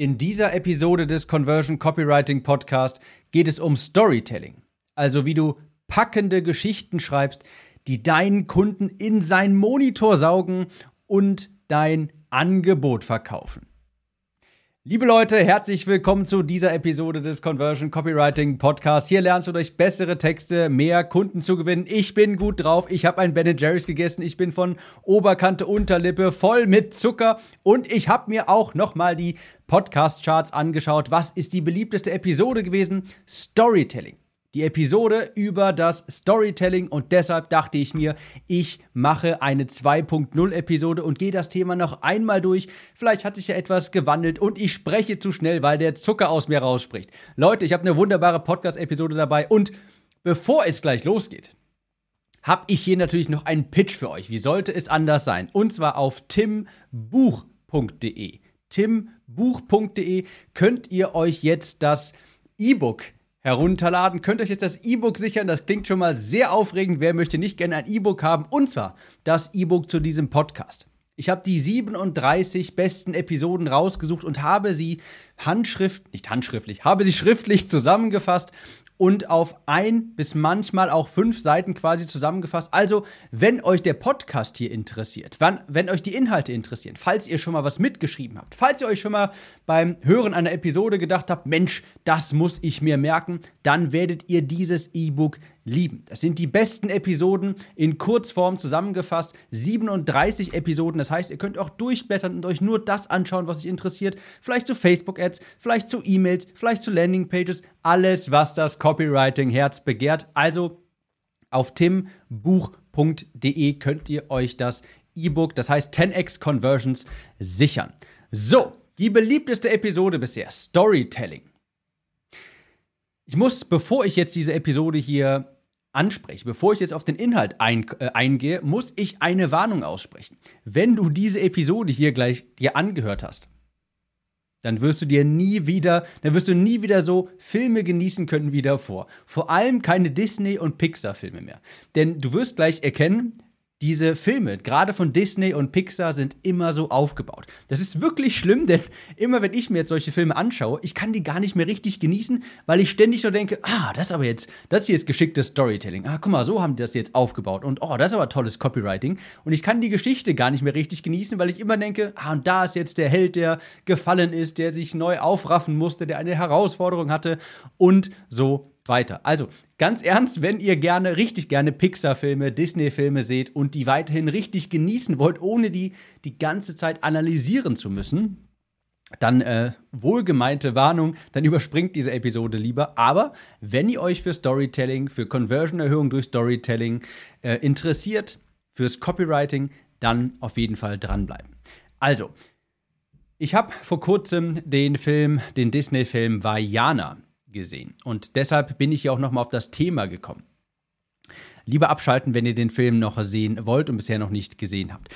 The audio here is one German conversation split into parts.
In dieser Episode des Conversion Copywriting Podcast geht es um Storytelling, also wie du packende Geschichten schreibst, die deinen Kunden in sein Monitor saugen und dein Angebot verkaufen. Liebe Leute, herzlich willkommen zu dieser Episode des Conversion Copywriting Podcasts. Hier lernst du durch bessere Texte mehr Kunden zu gewinnen. Ich bin gut drauf. Ich habe ein Ben Jerry's gegessen. Ich bin von Oberkante Unterlippe voll mit Zucker und ich habe mir auch nochmal die Podcast Charts angeschaut. Was ist die beliebteste Episode gewesen? Storytelling die Episode über das Storytelling und deshalb dachte ich mir, ich mache eine 2.0 Episode und gehe das Thema noch einmal durch. Vielleicht hat sich ja etwas gewandelt und ich spreche zu schnell, weil der Zucker aus mir rausspricht. Leute, ich habe eine wunderbare Podcast-Episode dabei und bevor es gleich losgeht, habe ich hier natürlich noch einen Pitch für euch. Wie sollte es anders sein? Und zwar auf timbuch.de. Timbuch.de könnt ihr euch jetzt das E-Book herunterladen. Könnt euch jetzt das E-Book sichern. Das klingt schon mal sehr aufregend. Wer möchte nicht gerne ein E-Book haben? Und zwar das E-Book zu diesem Podcast. Ich habe die 37 besten Episoden rausgesucht und habe sie handschrift, nicht handschriftlich, habe sie schriftlich zusammengefasst und auf ein bis manchmal auch fünf Seiten quasi zusammengefasst. Also, wenn euch der Podcast hier interessiert, wenn, wenn euch die Inhalte interessieren, falls ihr schon mal was mitgeschrieben habt, falls ihr euch schon mal beim Hören einer Episode gedacht habt, Mensch, das muss ich mir merken, dann werdet ihr dieses E-Book lieben. Das sind die besten Episoden in Kurzform zusammengefasst. 37 Episoden. Das heißt, ihr könnt auch durchblättern und euch nur das anschauen, was euch interessiert. Vielleicht zu Facebook-Ads, vielleicht zu E-Mails, vielleicht zu Landing-Pages. Alles, was das Copywriting-Herz begehrt. Also auf timbuch.de könnt ihr euch das E-Book, das heißt 10x Conversions, sichern. So, die beliebteste Episode bisher, Storytelling. Ich muss, bevor ich jetzt diese Episode hier anspreche, bevor ich jetzt auf den Inhalt ein, äh, eingehe, muss ich eine Warnung aussprechen. Wenn du diese Episode hier gleich dir angehört hast, dann wirst du dir nie wieder, dann wirst du nie wieder so Filme genießen können wie davor. Vor allem keine Disney- und Pixar-Filme mehr. Denn du wirst gleich erkennen, diese Filme, gerade von Disney und Pixar, sind immer so aufgebaut. Das ist wirklich schlimm, denn immer wenn ich mir jetzt solche Filme anschaue, ich kann die gar nicht mehr richtig genießen, weil ich ständig so denke, ah, das ist aber jetzt, das hier ist geschicktes Storytelling. Ah, guck mal, so haben die das jetzt aufgebaut. Und oh, das ist aber tolles Copywriting. Und ich kann die Geschichte gar nicht mehr richtig genießen, weil ich immer denke, ah, und da ist jetzt der Held, der gefallen ist, der sich neu aufraffen musste, der eine Herausforderung hatte und so weiter. Also, ganz ernst, wenn ihr gerne, richtig gerne Pixar-Filme, Disney-Filme seht und die weiterhin richtig genießen wollt, ohne die die ganze Zeit analysieren zu müssen, dann äh, wohlgemeinte Warnung, dann überspringt diese Episode lieber. Aber wenn ihr euch für Storytelling, für Conversion-Erhöhung durch Storytelling äh, interessiert, fürs Copywriting, dann auf jeden Fall dranbleiben. Also, ich habe vor kurzem den Film, den Disney-Film Vajana gesehen. Und deshalb bin ich ja auch nochmal auf das Thema gekommen. Lieber abschalten, wenn ihr den Film noch sehen wollt und bisher noch nicht gesehen habt.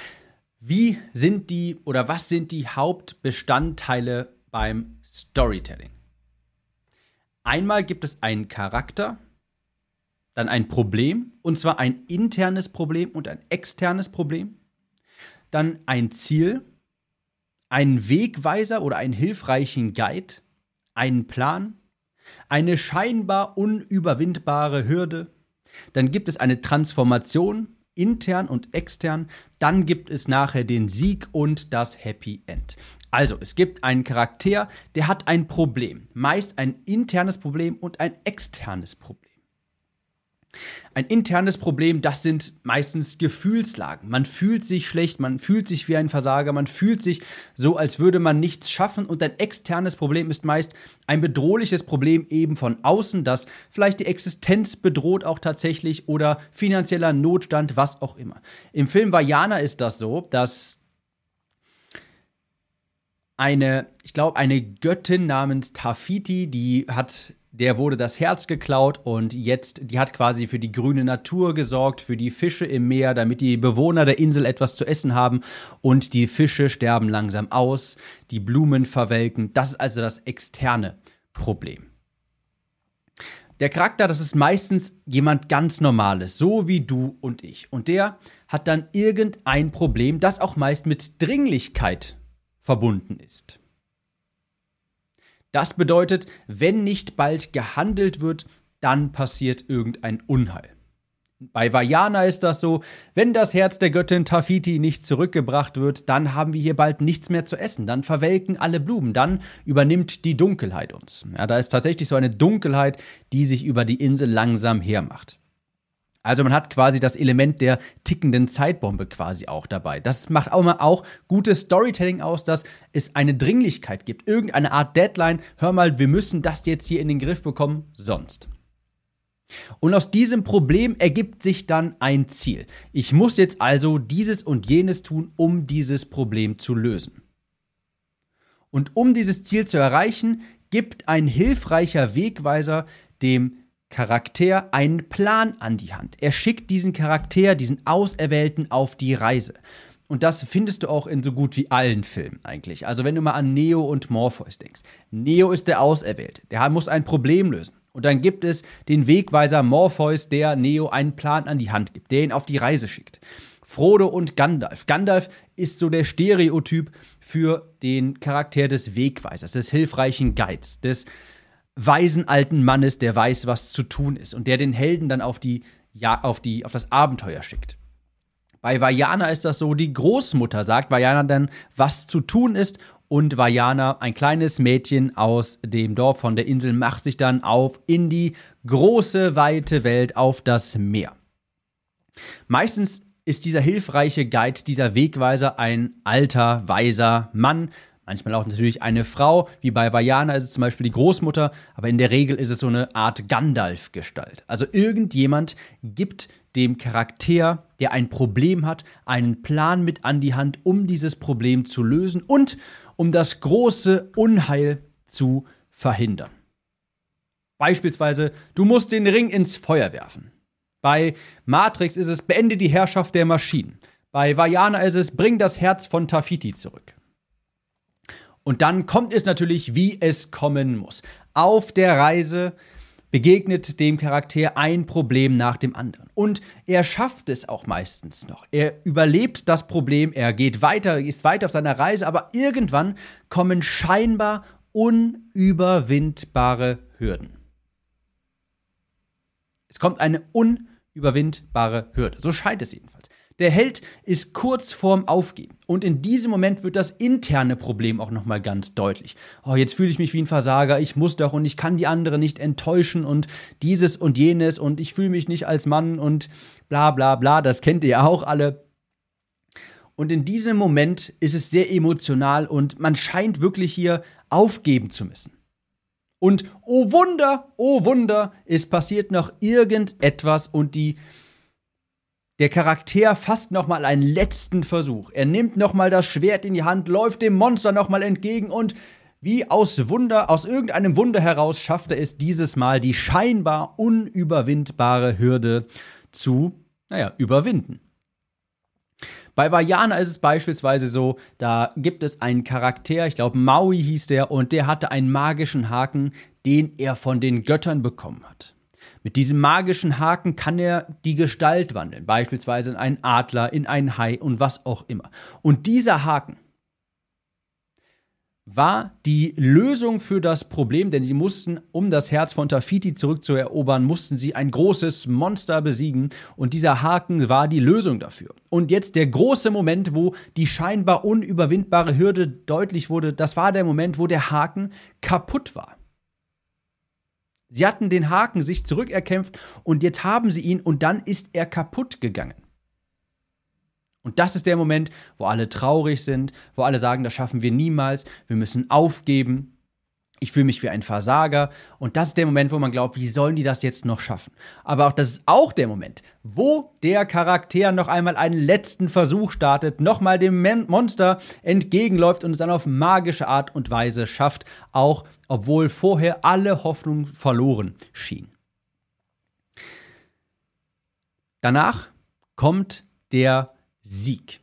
Wie sind die oder was sind die Hauptbestandteile beim Storytelling? Einmal gibt es einen Charakter, dann ein Problem, und zwar ein internes Problem und ein externes Problem, dann ein Ziel, einen Wegweiser oder einen hilfreichen Guide, einen Plan, eine scheinbar unüberwindbare Hürde, dann gibt es eine Transformation, intern und extern, dann gibt es nachher den Sieg und das Happy End. Also, es gibt einen Charakter, der hat ein Problem, meist ein internes Problem und ein externes Problem. Ein internes Problem, das sind meistens Gefühlslagen. Man fühlt sich schlecht, man fühlt sich wie ein Versager, man fühlt sich so, als würde man nichts schaffen. Und ein externes Problem ist meist ein bedrohliches Problem eben von außen, das vielleicht die Existenz bedroht auch tatsächlich oder finanzieller Notstand, was auch immer. Im Film Vajana ist das so, dass eine, ich glaube, eine Göttin namens Tafiti, die hat der wurde das Herz geklaut und jetzt, die hat quasi für die grüne Natur gesorgt, für die Fische im Meer, damit die Bewohner der Insel etwas zu essen haben und die Fische sterben langsam aus, die Blumen verwelken. Das ist also das externe Problem. Der Charakter, das ist meistens jemand ganz Normales, so wie du und ich. Und der hat dann irgendein Problem, das auch meist mit Dringlichkeit verbunden ist. Das bedeutet, wenn nicht bald gehandelt wird, dann passiert irgendein Unheil. Bei Vajana ist das so, wenn das Herz der Göttin Tafiti nicht zurückgebracht wird, dann haben wir hier bald nichts mehr zu essen, dann verwelken alle Blumen, dann übernimmt die Dunkelheit uns. Ja, da ist tatsächlich so eine Dunkelheit, die sich über die Insel langsam hermacht. Also man hat quasi das Element der tickenden Zeitbombe quasi auch dabei. Das macht auch mal auch gutes Storytelling aus, dass es eine Dringlichkeit gibt, irgendeine Art Deadline. Hör mal, wir müssen das jetzt hier in den Griff bekommen, sonst. Und aus diesem Problem ergibt sich dann ein Ziel. Ich muss jetzt also dieses und jenes tun, um dieses Problem zu lösen. Und um dieses Ziel zu erreichen, gibt ein hilfreicher Wegweiser dem Charakter einen Plan an die Hand. Er schickt diesen Charakter, diesen Auserwählten auf die Reise. Und das findest du auch in so gut wie allen Filmen eigentlich. Also wenn du mal an Neo und Morpheus denkst. Neo ist der Auserwählte. Der muss ein Problem lösen. Und dann gibt es den Wegweiser Morpheus, der Neo einen Plan an die Hand gibt, der ihn auf die Reise schickt. Frodo und Gandalf. Gandalf ist so der Stereotyp für den Charakter des Wegweisers, des hilfreichen Guides, des weisen alten Mannes, der weiß, was zu tun ist und der den Helden dann auf die ja, auf die auf das Abenteuer schickt. Bei Vajana ist das so, die Großmutter sagt Vajana dann, was zu tun ist und Vajana, ein kleines Mädchen aus dem Dorf von der Insel, macht sich dann auf in die große, weite Welt, auf das Meer. Meistens ist dieser hilfreiche Guide, dieser Wegweiser ein alter, weiser Mann, Manchmal auch natürlich eine Frau, wie bei Vajana ist es zum Beispiel die Großmutter, aber in der Regel ist es so eine Art Gandalf-Gestalt. Also irgendjemand gibt dem Charakter, der ein Problem hat, einen Plan mit an die Hand, um dieses Problem zu lösen und um das große Unheil zu verhindern. Beispielsweise, du musst den Ring ins Feuer werfen. Bei Matrix ist es, beende die Herrschaft der Maschinen. Bei Vajana ist es, bring das Herz von Tafiti zurück. Und dann kommt es natürlich, wie es kommen muss. Auf der Reise begegnet dem Charakter ein Problem nach dem anderen. Und er schafft es auch meistens noch. Er überlebt das Problem, er geht weiter, ist weiter auf seiner Reise, aber irgendwann kommen scheinbar unüberwindbare Hürden. Es kommt eine unüberwindbare Hürde. So scheint es jedenfalls. Der Held ist kurz vorm Aufgeben. Und in diesem Moment wird das interne Problem auch nochmal ganz deutlich. Oh, jetzt fühle ich mich wie ein Versager, ich muss doch und ich kann die andere nicht enttäuschen und dieses und jenes und ich fühle mich nicht als Mann und bla bla bla, das kennt ihr auch alle. Und in diesem Moment ist es sehr emotional und man scheint wirklich hier aufgeben zu müssen. Und oh Wunder, oh Wunder, es passiert noch irgendetwas und die der Charakter fasst nochmal einen letzten Versuch. Er nimmt nochmal das Schwert in die Hand, läuft dem Monster nochmal entgegen und wie aus Wunder, aus irgendeinem Wunder heraus schafft er es dieses Mal, die scheinbar unüberwindbare Hürde zu, naja, überwinden. Bei Vajana ist es beispielsweise so, da gibt es einen Charakter, ich glaube Maui hieß der, und der hatte einen magischen Haken, den er von den Göttern bekommen hat. Mit diesem magischen Haken kann er die Gestalt wandeln, beispielsweise in einen Adler, in einen Hai und was auch immer. Und dieser Haken war die Lösung für das Problem, denn sie mussten, um das Herz von Tafiti zurückzuerobern, mussten sie ein großes Monster besiegen und dieser Haken war die Lösung dafür. Und jetzt der große Moment, wo die scheinbar unüberwindbare Hürde deutlich wurde, das war der Moment, wo der Haken kaputt war. Sie hatten den Haken sich zurückerkämpft und jetzt haben sie ihn und dann ist er kaputt gegangen. Und das ist der Moment, wo alle traurig sind, wo alle sagen, das schaffen wir niemals, wir müssen aufgeben ich fühle mich wie ein Versager. Und das ist der Moment, wo man glaubt, wie sollen die das jetzt noch schaffen? Aber auch das ist auch der Moment, wo der Charakter noch einmal einen letzten Versuch startet, nochmal dem Monster entgegenläuft und es dann auf magische Art und Weise schafft, auch obwohl vorher alle Hoffnung verloren schien. Danach kommt der Sieg.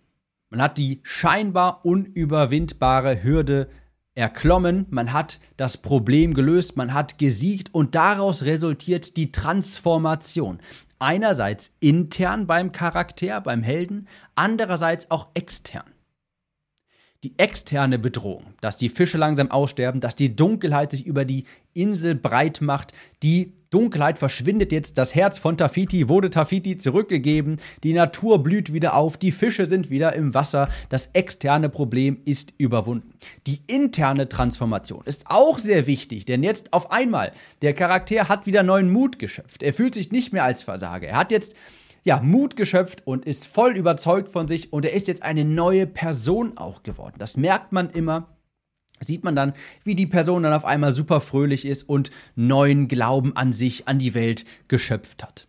Man hat die scheinbar unüberwindbare Hürde erklommen, man hat das Problem gelöst, man hat gesiegt und daraus resultiert die Transformation. Einerseits intern beim Charakter, beim Helden, andererseits auch extern. Die externe Bedrohung, dass die Fische langsam aussterben, dass die Dunkelheit sich über die Insel breit macht. Die Dunkelheit verschwindet jetzt, das Herz von Tafiti wurde Tafiti zurückgegeben, die Natur blüht wieder auf, die Fische sind wieder im Wasser, das externe Problem ist überwunden. Die interne Transformation ist auch sehr wichtig, denn jetzt auf einmal, der Charakter hat wieder neuen Mut geschöpft. Er fühlt sich nicht mehr als Versager. Er hat jetzt ja, Mut geschöpft und ist voll überzeugt von sich und er ist jetzt eine neue Person auch geworden. Das merkt man immer. Sieht man dann, wie die Person dann auf einmal super fröhlich ist und neuen Glauben an sich, an die Welt geschöpft hat.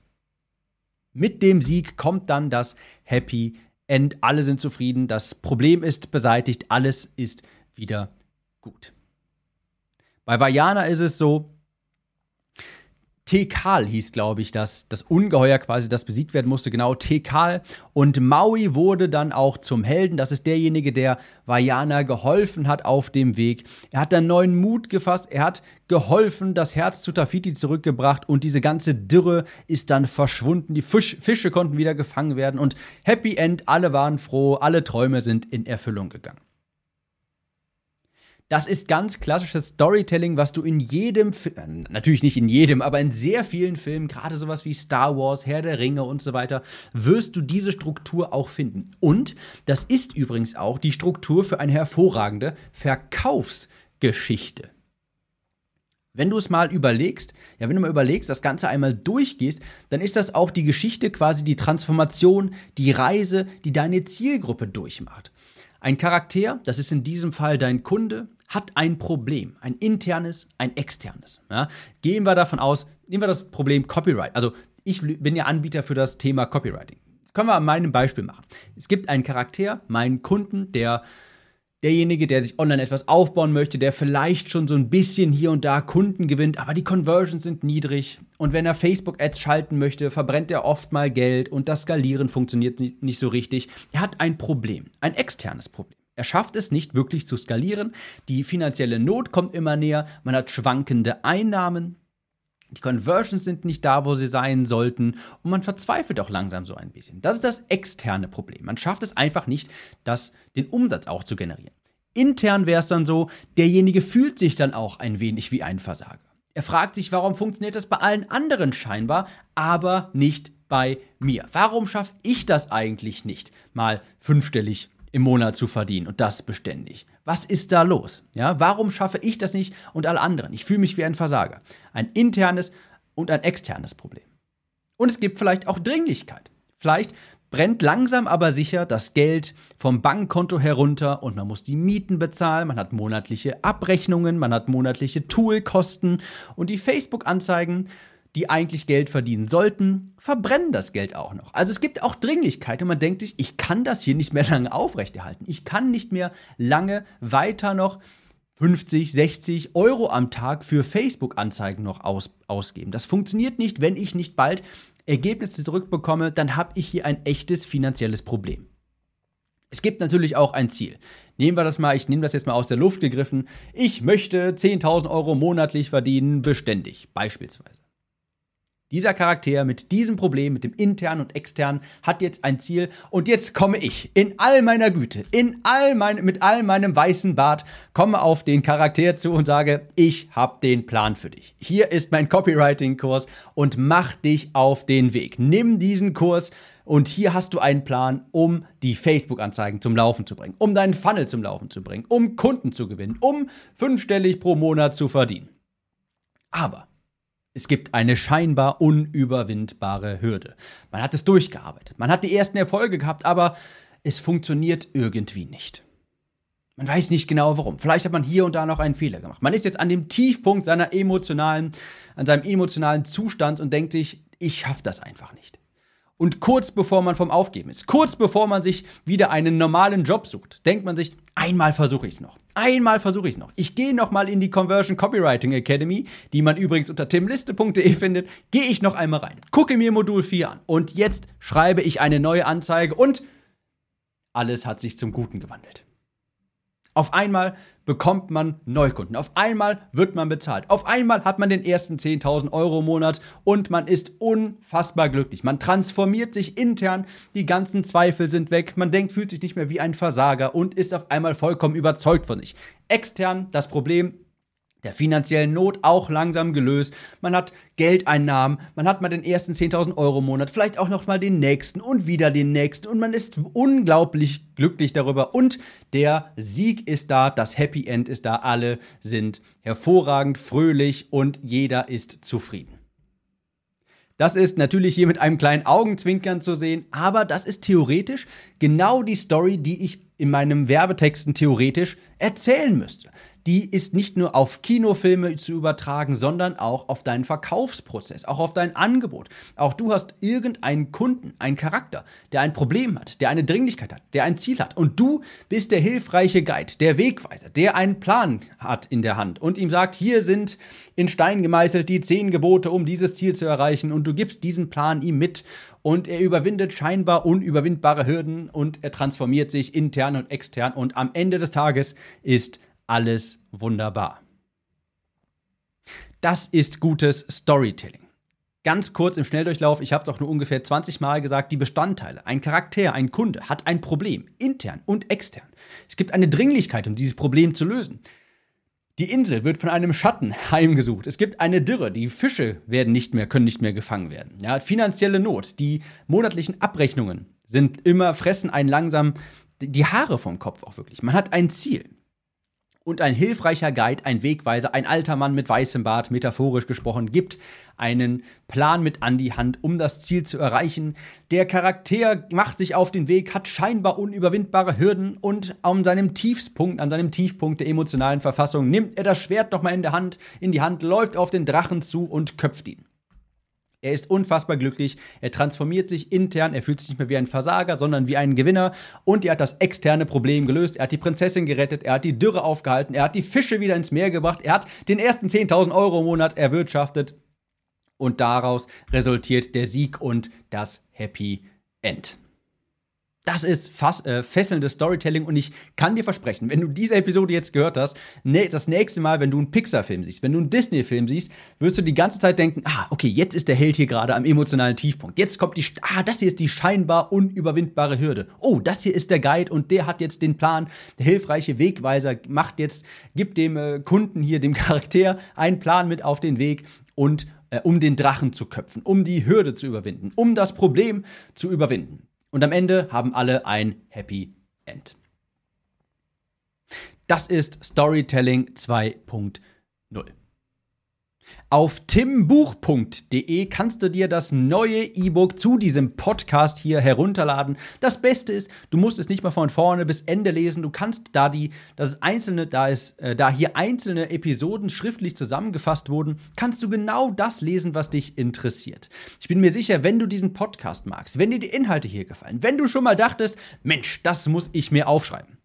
Mit dem Sieg kommt dann das Happy End. Alle sind zufrieden, das Problem ist beseitigt, alles ist wieder gut. Bei Vajana ist es so, Tekal hieß, glaube ich, das, das Ungeheuer quasi, das besiegt werden musste, genau, Tekal. Und Maui wurde dann auch zum Helden. Das ist derjenige, der Vajana geholfen hat auf dem Weg. Er hat dann neuen Mut gefasst, er hat geholfen, das Herz zu Tafiti zurückgebracht und diese ganze Dürre ist dann verschwunden. Die Fisch, Fische konnten wieder gefangen werden und Happy End, alle waren froh, alle Träume sind in Erfüllung gegangen. Das ist ganz klassisches Storytelling, was du in jedem, Film, natürlich nicht in jedem, aber in sehr vielen Filmen, gerade sowas wie Star Wars, Herr der Ringe und so weiter, wirst du diese Struktur auch finden. Und das ist übrigens auch die Struktur für eine hervorragende Verkaufsgeschichte. Wenn du es mal überlegst, ja, wenn du mal überlegst, das Ganze einmal durchgehst, dann ist das auch die Geschichte, quasi die Transformation, die Reise, die deine Zielgruppe durchmacht. Ein Charakter, das ist in diesem Fall dein Kunde, hat ein Problem, ein internes, ein externes. Ja? Gehen wir davon aus, nehmen wir das Problem Copyright. Also ich bin ja Anbieter für das Thema Copywriting. Können wir an meinem Beispiel machen. Es gibt einen Charakter, meinen Kunden, der derjenige, der sich online etwas aufbauen möchte, der vielleicht schon so ein bisschen hier und da Kunden gewinnt, aber die Conversions sind niedrig. Und wenn er Facebook-Ads schalten möchte, verbrennt er oft mal Geld und das Skalieren funktioniert nicht so richtig. Er hat ein Problem, ein externes Problem. Er schafft es nicht wirklich zu skalieren. Die finanzielle Not kommt immer näher. Man hat schwankende Einnahmen. Die Conversions sind nicht da, wo sie sein sollten. Und man verzweifelt auch langsam so ein bisschen. Das ist das externe Problem. Man schafft es einfach nicht, das, den Umsatz auch zu generieren. Intern wäre es dann so, derjenige fühlt sich dann auch ein wenig wie ein Versager. Er fragt sich, warum funktioniert das bei allen anderen scheinbar, aber nicht bei mir? Warum schaffe ich das eigentlich nicht, mal fünfstellig im Monat zu verdienen und das beständig. Was ist da los? Ja, warum schaffe ich das nicht und alle anderen? Ich fühle mich wie ein Versager. Ein internes und ein externes Problem. Und es gibt vielleicht auch Dringlichkeit. Vielleicht brennt langsam aber sicher das Geld vom Bankkonto herunter und man muss die Mieten bezahlen, man hat monatliche Abrechnungen, man hat monatliche Toolkosten und die Facebook-Anzeigen die eigentlich Geld verdienen sollten, verbrennen das Geld auch noch. Also es gibt auch Dringlichkeit und man denkt sich, ich kann das hier nicht mehr lange aufrechterhalten. Ich kann nicht mehr lange weiter noch 50, 60 Euro am Tag für Facebook-Anzeigen noch aus, ausgeben. Das funktioniert nicht, wenn ich nicht bald Ergebnisse zurückbekomme, dann habe ich hier ein echtes finanzielles Problem. Es gibt natürlich auch ein Ziel. Nehmen wir das mal, ich nehme das jetzt mal aus der Luft gegriffen. Ich möchte 10.000 Euro monatlich verdienen, beständig, beispielsweise. Dieser Charakter mit diesem Problem, mit dem internen und externen, hat jetzt ein Ziel. Und jetzt komme ich in all meiner Güte, in all mein, mit all meinem weißen Bart, komme auf den Charakter zu und sage, ich habe den Plan für dich. Hier ist mein Copywriting-Kurs und mach dich auf den Weg. Nimm diesen Kurs und hier hast du einen Plan, um die Facebook-Anzeigen zum Laufen zu bringen, um deinen Funnel zum Laufen zu bringen, um Kunden zu gewinnen, um fünfstellig pro Monat zu verdienen. Aber es gibt eine scheinbar unüberwindbare Hürde. Man hat es durchgearbeitet. Man hat die ersten Erfolge gehabt, aber es funktioniert irgendwie nicht. Man weiß nicht genau warum. Vielleicht hat man hier und da noch einen Fehler gemacht. Man ist jetzt an dem Tiefpunkt seiner emotionalen, an seinem emotionalen Zustand und denkt sich, ich schaffe das einfach nicht. Und kurz bevor man vom Aufgeben ist, kurz bevor man sich wieder einen normalen Job sucht, denkt man sich, einmal versuche ich es noch. Einmal versuche ich es noch. Ich gehe noch mal in die Conversion Copywriting Academy, die man übrigens unter timliste.de findet. Gehe ich noch einmal rein, gucke mir Modul 4 an und jetzt schreibe ich eine neue Anzeige und alles hat sich zum Guten gewandelt. Auf einmal bekommt man Neukunden. Auf einmal wird man bezahlt. Auf einmal hat man den ersten 10.000 Euro im Monat und man ist unfassbar glücklich. Man transformiert sich intern, die ganzen Zweifel sind weg, man denkt, fühlt sich nicht mehr wie ein Versager und ist auf einmal vollkommen überzeugt von sich. Extern das Problem, der finanziellen Not auch langsam gelöst. Man hat Geldeinnahmen, man hat mal den ersten 10.000 Euro im Monat, vielleicht auch noch mal den nächsten und wieder den nächsten und man ist unglaublich glücklich darüber und der Sieg ist da, das Happy End ist da, alle sind hervorragend, fröhlich und jeder ist zufrieden. Das ist natürlich hier mit einem kleinen Augenzwinkern zu sehen, aber das ist theoretisch genau die Story, die ich in meinem Werbetexten theoretisch erzählen müsste die ist nicht nur auf Kinofilme zu übertragen, sondern auch auf deinen Verkaufsprozess, auch auf dein Angebot. Auch du hast irgendeinen Kunden, einen Charakter, der ein Problem hat, der eine Dringlichkeit hat, der ein Ziel hat. Und du bist der hilfreiche Guide, der Wegweiser, der einen Plan hat in der Hand und ihm sagt, hier sind in Stein gemeißelt die zehn Gebote, um dieses Ziel zu erreichen. Und du gibst diesen Plan ihm mit und er überwindet scheinbar unüberwindbare Hürden und er transformiert sich intern und extern und am Ende des Tages ist alles wunderbar. Das ist gutes Storytelling. Ganz kurz im Schnelldurchlauf, ich habe es auch nur ungefähr 20 Mal gesagt, die Bestandteile, ein Charakter, ein Kunde hat ein Problem, intern und extern. Es gibt eine Dringlichkeit, um dieses Problem zu lösen. Die Insel wird von einem Schatten heimgesucht. Es gibt eine Dürre, die Fische werden nicht mehr, können nicht mehr gefangen werden. Ja, finanzielle Not, die monatlichen Abrechnungen sind immer, fressen einen langsam die Haare vom Kopf auch wirklich. Man hat ein Ziel und ein hilfreicher Guide, ein Wegweiser, ein alter Mann mit weißem Bart, metaphorisch gesprochen, gibt einen Plan mit an die Hand, um das Ziel zu erreichen. Der Charakter macht sich auf den Weg, hat scheinbar unüberwindbare Hürden und an seinem Tiefspunkt, an seinem Tiefpunkt der emotionalen Verfassung nimmt er das Schwert nochmal in in die Hand, läuft auf den Drachen zu und köpft ihn. Er ist unfassbar glücklich, er transformiert sich intern, er fühlt sich nicht mehr wie ein Versager, sondern wie ein Gewinner. Und er hat das externe Problem gelöst. Er hat die Prinzessin gerettet, er hat die Dürre aufgehalten, er hat die Fische wieder ins Meer gebracht, er hat den ersten 10.000 Euro im Monat erwirtschaftet. Und daraus resultiert der Sieg und das Happy End. Das ist fast, äh, fesselndes Storytelling und ich kann dir versprechen, wenn du diese Episode jetzt gehört hast, ne, das nächste Mal, wenn du einen Pixar-Film siehst, wenn du einen Disney-Film siehst, wirst du die ganze Zeit denken, ah, okay, jetzt ist der Held hier gerade am emotionalen Tiefpunkt. Jetzt kommt die, ah, das hier ist die scheinbar unüberwindbare Hürde. Oh, das hier ist der Guide und der hat jetzt den Plan, der hilfreiche Wegweiser macht jetzt, gibt dem äh, Kunden hier, dem Charakter, einen Plan mit auf den Weg und äh, um den Drachen zu köpfen, um die Hürde zu überwinden, um das Problem zu überwinden. Und am Ende haben alle ein Happy End. Das ist Storytelling 2.0. Auf timbuch.de kannst du dir das neue E-Book zu diesem Podcast hier herunterladen. Das Beste ist, du musst es nicht mal von vorne bis Ende lesen. Du kannst da die, das einzelne, da ist, äh, da hier einzelne Episoden schriftlich zusammengefasst wurden, kannst du genau das lesen, was dich interessiert. Ich bin mir sicher, wenn du diesen Podcast magst, wenn dir die Inhalte hier gefallen, wenn du schon mal dachtest, Mensch, das muss ich mir aufschreiben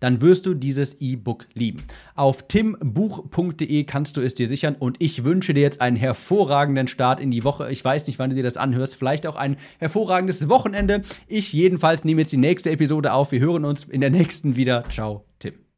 dann wirst du dieses E-Book lieben. Auf timbuch.de kannst du es dir sichern und ich wünsche dir jetzt einen hervorragenden Start in die Woche. Ich weiß nicht, wann du dir das anhörst, vielleicht auch ein hervorragendes Wochenende. Ich jedenfalls nehme jetzt die nächste Episode auf. Wir hören uns in der nächsten wieder. Ciao, Tim.